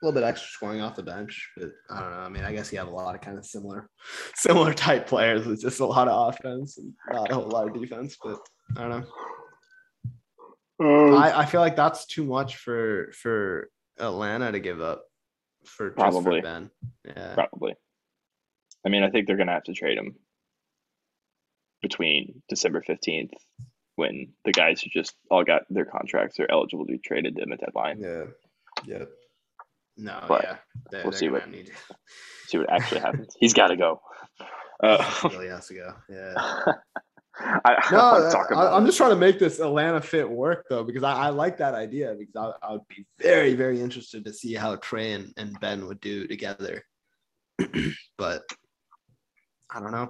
A little bit extra scoring off the bench, but I don't know. I mean, I guess you have a lot of kind of similar, similar type players with just a lot of offense and not a whole lot of defense. But I don't know.
Um,
I, I feel like that's too much for for Atlanta to give up for
Probably.
for Ben. Yeah,
Probably. I mean, I think they're going to have to trade him between December 15th when the guys who just all got their contracts are eligible to be traded in the deadline.
yeah, yeah. No,
But
yeah, they,
we'll
they're
see what-
need.
See what actually happens. He's got to go. Uh,
really has to go. Yeah.
I,
No, I,
to talk about
I'm just trying to make this Atlanta fit work though, because I, I like that idea because I, I would be very, very interested to see how Trae and, and Ben would do together. but I don't know.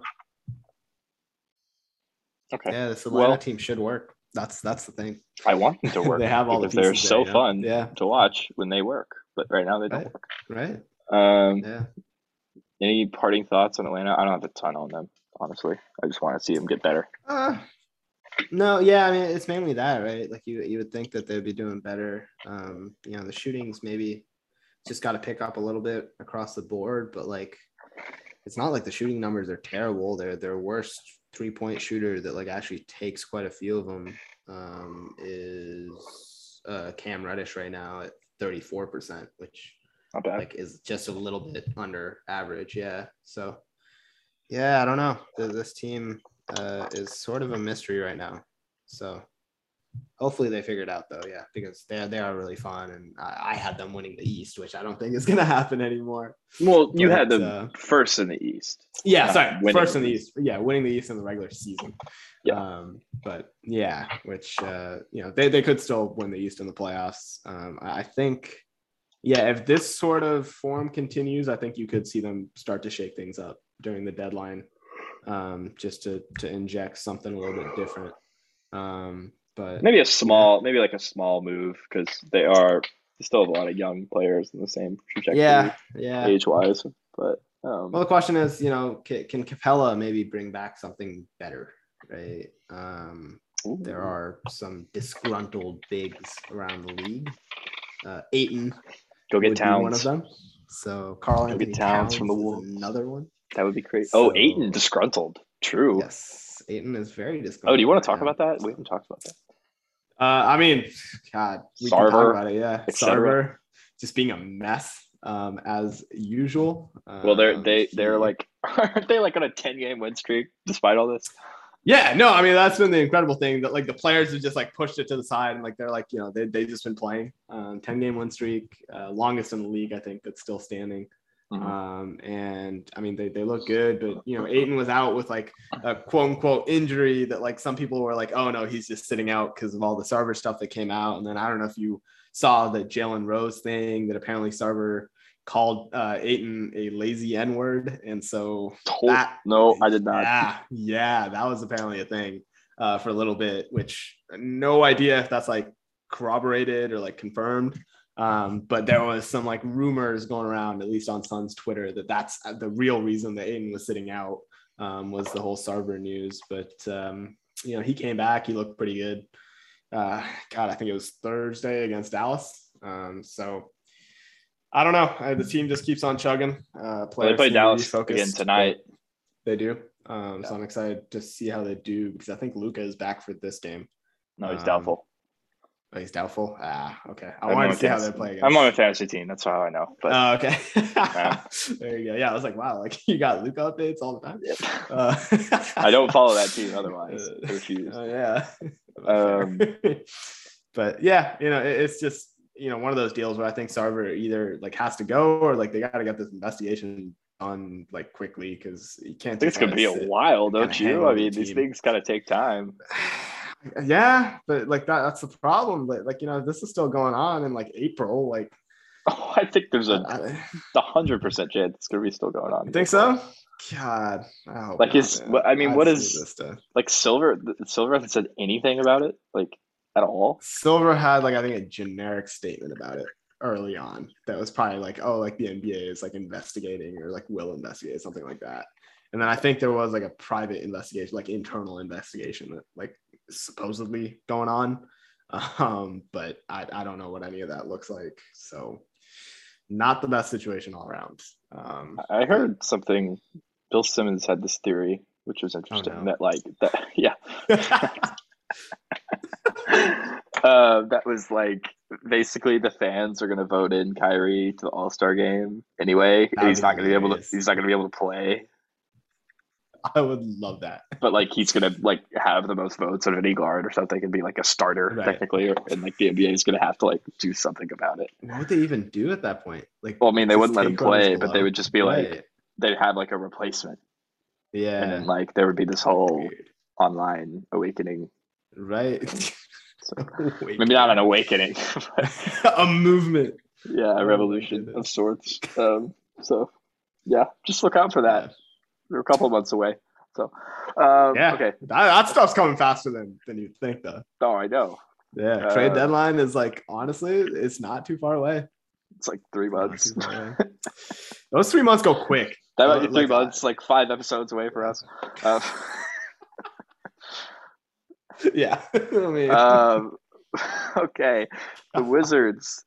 Okay.
Yeah, this Atlanta
Well-
team should work. That's that's the thing.
I want them to work.
They have all the
they're so
there,
fun
Yeah.
to watch when they work, but right now they don't
Right.
work.
Right.
Um,
Yeah.
Any parting thoughts on Atlanta? I don't have a ton on them, honestly. I just want to see them get better.
Uh, no, yeah, I mean it's mainly that, right? Like you you would think that they'd be doing better. Um, you know, the shootings maybe just got to pick up a little bit across the board, but like it's not like the shooting numbers are terrible. They're their worst three point shooter that like actually takes quite a few of them um, is uh, Cam Reddish right now at 34%, which
Not bad.
like is just a little bit under average. Yeah. So yeah, I don't know. This team uh, is sort of a mystery right now. So hopefully they figure it out though. Yeah, because they they are really fun, and I, I had them winning the East, which I don't think is gonna happen anymore.
well, you had them
uh,
first in the East.
Yeah, sorry,
winning
first in
the
East. Yeah, winning the East in the regular season.
Yeah.
Um, but yeah, which uh, you know they they could still win the East in the playoffs. Um, I I think. Yeah, if this sort of form continues, I think you could see them start to shake things up during the deadline, um, just to to inject something a little bit different. Um, but
Maybe a small, maybe like a small move because they are they still have a lot of young players in the same trajectory,
yeah, yeah.
age wise. But um,
Well, the question is, you know, can, can Capela maybe bring back something better, right? Um, there are some disgruntled bigs around the league. Uh, Ayton
go get
be one of them. So Karl
Go
Anthony
get
Towns,
Towns from the Wolves.
another one.
That would be. Oh,
So-
Ayton disgruntled. True.
Yes, Ayton is very disgruntled.
Oh, do you want to
right
talk
now.
about that? We haven't talked about that.
Uh, I mean, God, we can talk about it. Yeah. Sarver just being a mess um, as usual.
Well, they're
Um,
they they're like aren't they like on a ten game win streak despite all this?
Yeah, no, I mean that's been the incredible thing that like the players have just like pushed it to the side and like they're like you know they they just been playing um, ten game win streak, uh, longest in the league I think that's still standing.
Mhm.
Um, and I mean they they look good, but you know Ayton was out with like a quote unquote injury that like some people were like oh no he's just sitting out because of all the Sarver stuff that came out, and then I don't know if you saw the Jalen Rose thing that apparently Sarver called uh, Ayton a lazy N word, and so that-
no, I did not.
yeah, yeah, that was apparently a thing uh, for a little bit, which no idea if that's like corroborated or like confirmed. Um, but there was some like rumors going around, at least on Sun's Twitter, that that's the real reason that Ayton was sitting out um, was the whole Sarver news. But um, you know, he came back, he looked pretty good. Uh, God, I think it was Thursday against Dallas. Um, so I don't know. Uh, the team just keeps on chugging. Uh,
Well, they play Dallas
refocused,
again tonight.
they do. Um,
Yeah.
So I'm excited to see how they do because I think Luka is back for this game.
No, he's
Um,
doubtful.
Oh, he's doubtful. Ah, okay. I
I'm
wanted to see how they play. Against.
I'm on a fantasy team. That's how I know. But
Oh, okay.
Yeah.
there you go. Yeah, I was like, wow, like you got Luka updates all the time.
Yep.
Uh,
I don't follow that team otherwise. I refuse.
Oh yeah.
Um,
but yeah, you know, it- it's just you know one of those deals where I think Sarver either like has to go or like they got to get this investigation done like quickly because you can't.
It's gonna be a while, don't you? I mean, these things kind of take time.
yeah, but like that that's the problem. But like you know, this is still going on in like April. Like,
oh, I think there's a hundred percent chance it's gonna be still going on.
You think so? God, oh,
like is I mean, what is like Silver? Silver hasn't said anything about it, like at all.
Silver had like I think a generic statement about it early on that was probably like, oh, like the NBA is like investigating or like will investigate something like that. And then I think there was like a private investigation, like internal investigation that like supposedly going on. Um, but I, I don't know what any of that looks like. So not the best situation all around. Um,
I heard something. Bill Simmons had this theory, which was interesting. Oh no. That like that, yeah. uh, that was like basically the fans are going to vote in Kyrie to the All Star game anyway. he's not going to be able to. He's not to be able to play.
I would love that.
But like he's gonna like have the most votes of any guard or something and be like a starter right. technically, or, and like the NBA is gonna have to like do something about it.
What would they even do at that point? Like,
well, I mean, they wouldn't let him play, but they would just be right. like they'd have like a replacement.
Yeah,
and then like there would be this whole Weird. online awakening.
Right.
so, maybe not an awakening,
a movement.
Yeah, a oh revolution of sorts. Um, so yeah, just look out for that. We're a couple months away. So, um,
yeah,
okay,
that, that, stuff's coming faster than than you'd think, though.
Oh, I know.
Yeah, trade uh, deadline is like honestly, it's not too far away.
It's like three months.
Those three months go quick.
That might be three like, months, like five episodes away for us. Uh,
yeah, I mean.
um, okay, the Wizards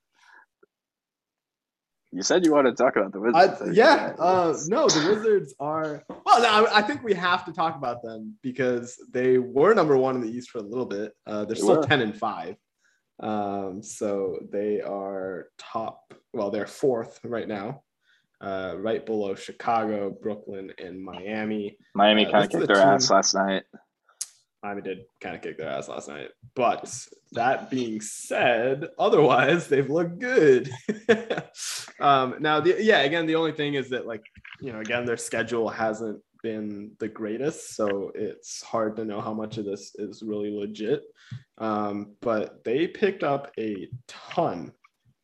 you said you wanted to talk about the Wizards.
Uh, yeah, uh, no, the Wizards are. Well, I, I, think we have to talk about them because they were number one in the East for a little bit. Uh, they're they still were. ten and five, um, so they are top. Well, they're fourth right now, uh, right below Chicago, Brooklyn, and Miami.
Miami uh, kind of kicked the their team. ass last night.
Miami did kind of kick their ass last night. But that being said, otherwise they've looked good. um, now, the, yeah, again, the only thing is that like you know, again, their schedule hasn't been the greatest, so it's hard to know how much of this is really legit. Um, but they picked up a ton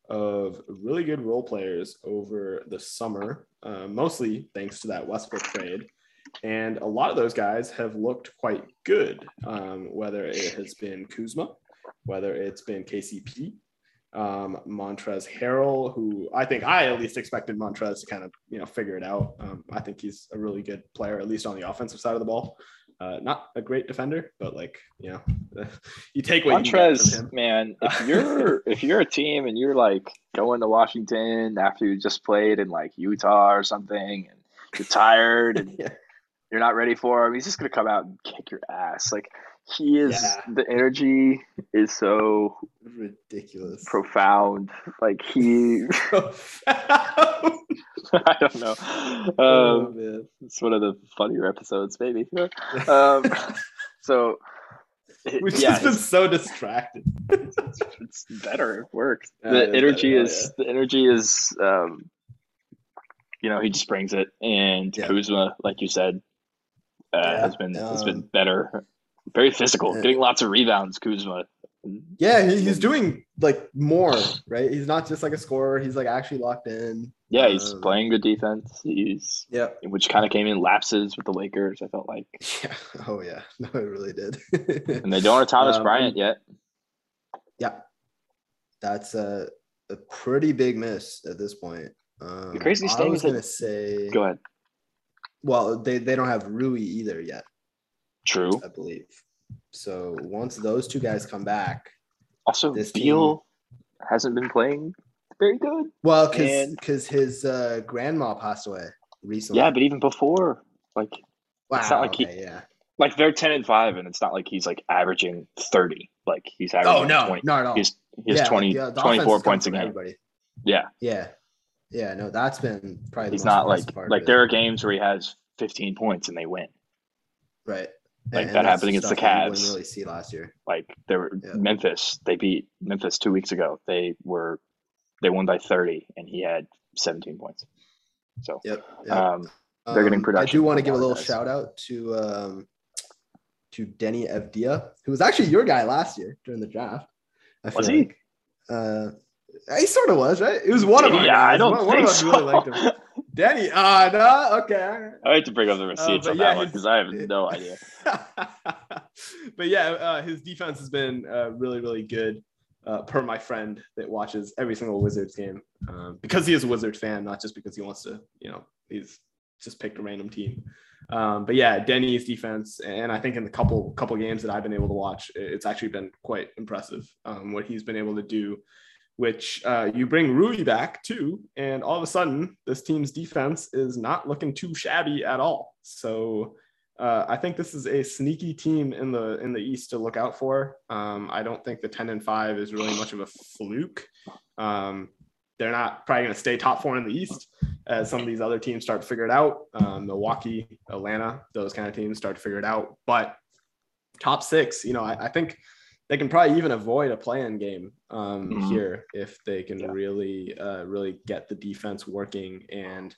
of really good role players over the summer, uh, mostly thanks to that Westbrook trade. And a lot of those guys have looked quite good, um, whether it has been Kuzma, whether it's been KCP, um, Montrezl Harrell, who I think I at least expected Montrez to kind of you know figure it out. Um, I think he's a really good player, at least on the offensive side of the ball. Uh, not a great defender, but like you know, you take what
Montrez,
you
man. If you're if you're a team and you're like going to Washington after you just played in like Utah or something, and you're tired and yeah you're not ready for him. He's just gonna come out and kick your ass. Like he is yeah. the energy is so
ridiculous,
profound. Like he, I don't know. Um, oh, it's one of the funnier episodes, maybe. Um, so
we've yeah, just been so distracted.
it's, it's, better. It works. Yeah, the energy better, is yeah. the energy is. Um, you know, he just brings it, and Kuzma, like you said, uh, yeah, has been um, has been better. Very physical, getting lots of rebounds. Kuzma.
Yeah, he, he's doing like more, right? He's not just like a scorer. He's like actually locked in.
Yeah, he's um, playing good defense. He's
yeah,
which kind of came in lapses with the Lakers. I felt like.
Yeah. Oh yeah. No, it really did.
and they don't have Thomas um, Bryant yet.
Yeah, that's a a pretty big miss at this point.
Um, the crazy thing
I was gonna say.
Go ahead.
Well, they, they don't have Rui either yet.
True.
I believe. So once those two guys come back,
also this Beal team, hasn't been playing very good.
Well, because because his uh, grandma passed away recently.
Yeah, but even before, like,
wow, it's not like okay, he, yeah,
like they're ten and five, and it's not like he's like averaging thirty. Like he's averaging.
Oh no, 20, not at all.
He's he has yeah, 20, like, 24 points a game. Everybody. Yeah.
Yeah. Yeah, no, that's been probably.
He's not like like there are games where he has 15 points and they win.
Right.
Like
And
that happened against the Cavs.
really see last year.
Like they were
Yeah.
Memphis. They beat Memphis two weeks ago. They were they won by thirty, and he had seventeen points. So
Yep.
um, they're getting
Um, I do want to give a little
guys.
shout out to um, to Deni Avdija, who was actually your guy last year during the draft. I
Was
feel
he?
like. Uh, he sort of was, right? It was one of
them. Yeah, I
guys.
don't
one, one
think
of us
so.
really liked him. Deni, uh, no, okay.
I hate to bring up the receipts
but
on
yeah,
that one because I have no idea.
but yeah, uh, his defense has been uh, really, really good. Uh, per my friend that watches every single Wizards game, um, because he is a Wizards fan, not just because he wants to, you know, he's just picked a random team. Um, but yeah, Deni's defense, and I think in the couple couple games that I've been able to watch, it's actually been quite impressive um, what he's been able to do. Which uh, you bring Rui back too, and all of a sudden this team's defense is not looking too shabby at all. So uh, I think this is a sneaky team in the in the East to look out for. Um, I don't think the ten and five is really much of a fluke. Um, they're not probably going to stay top four in the East as some of these other teams start to figure it out. Um, Milwaukee, Atlanta, those kind of teams start to figure it out. But top six, you know, I, I think they can probably even avoid a play-in game um,
Mhm.
here if they can
Yeah.
really, uh, really get the defense working. And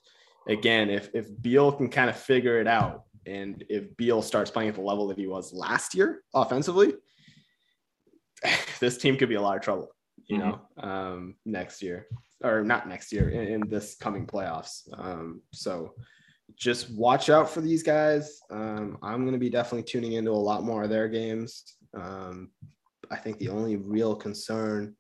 again, if if Beal can kind of figure it out, and if Beal starts playing at the level that he was last year offensively, this team could be a lot of trouble. You know, um, next year or not next year in, in this coming playoffs. Um, so just watch out for these guys. Um, I'm going to be definitely tuning into a lot more of their games. Um, I think the only real concern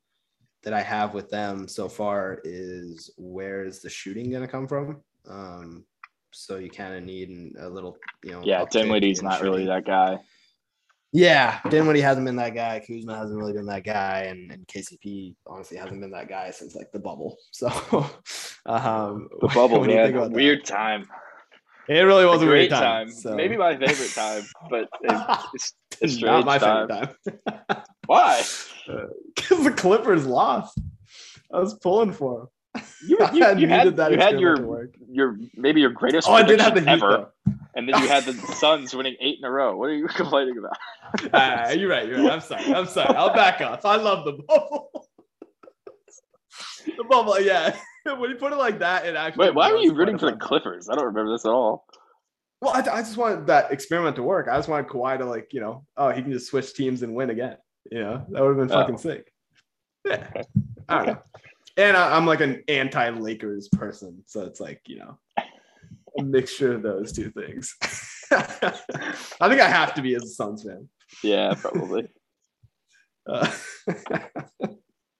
that I have with them so far is where is the shooting going to come from? Um, so you kind of need a little, you know.
Yeah,
uptick
Dinwiddie's
in
not really that guy.
Yeah, Dinwiddie hasn't been that guy. Kuzma hasn't really been that guy, and, and KCP honestly hasn't been that guy since like the bubble. So, um,
The bubble,
what do you think
man.
about that?
Weird time.
It really was a,
great
weird time. so-
Maybe my favorite time, but it, it's
It's not my
time.
favorite time
Why?
because the Clippers lost. I was pulling for them.
You, you, you had,
that
you had your your maybe your greatest
Oh, I did have the Heat
ever,
though.
and then you had the Suns winning eight in a row. What are you complaining about?
Ah, you're right. You're right. I'm sorry. I'm sorry. I'll back off. I love the bubble. the bubble. Yeah. when you put it like that, it actually.
Wait, why were you rooting for the. Clippers? I don't remember this at all.
Well, I, I just wanted that experiment to work. I just wanted Kawhi to like, you know, oh, he can just switch teams and win again. You know, that would have been
Oh.
fucking sick. Yeah.
Okay.
I don't know. And I, I'm like an anti-Lakers person, so it's like you know, a mixture of those two things. I think I have to be as a Suns fan.
Yeah, probably.
Uh,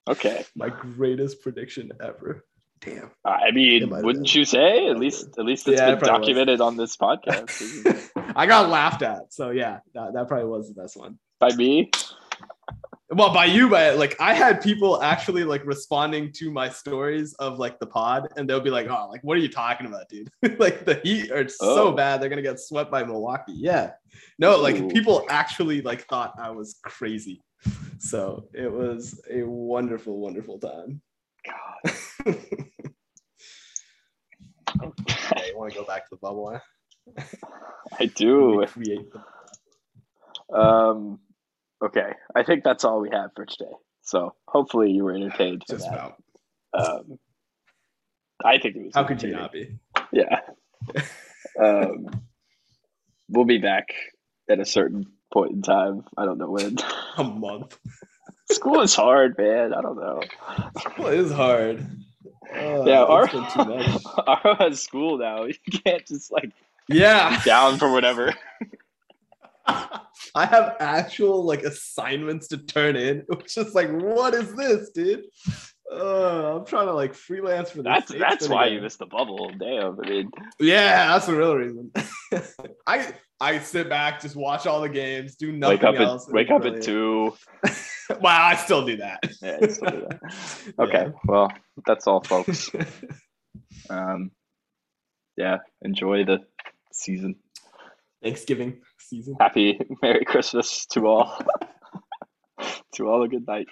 Okay.
my greatest prediction ever. Damn.
I mean, wouldn't you say? At least, at least it's
Yeah,
been
probably was.
documented on this podcast
I got laughed at, so yeah, that, that probably was the best one.
by me.
Well, by you, but like I had people actually like responding to my stories of like the pod, and they'll be like, "Oh, like what are you talking about, dude? like the Heat are so
Oh.
bad, they're gonna get swept by Milwaukee." Yeah, no, like
Ooh.
people actually like thought I was crazy. So it was a wonderful, wonderful time.
God.
Okay, you want to go back to the bubble? Huh?
I do.
Create the-
Um, okay, I think that's all we have for today. So hopefully you were entertained.
just
that.
about.
Um, I think it was.
How could you not be?
Yeah. um, we'll be back at a certain point in time. I don't know when.
A month.
School is hard, man. I don't know.
School is hard. Uh,
yeah, our
too much.
Aro has school now. You can't just like
Yeah.
down for whatever.
I have actual like assignments to turn in, which is like, what is this, dude? Uh, I'm trying to like freelance for the
That's that's why you missed the bubble. Damn. I mean,
Yeah, that's the real reason. I I sit back, just watch all the games, do nothing
wake up
else.
at wake up at two.
Wow, I still do that.
Yeah, still do that. Okay, well, that's all, folks. Um, yeah, enjoy the season.
Thanksgiving season.
Happy Merry Christmas to all. to all a good night.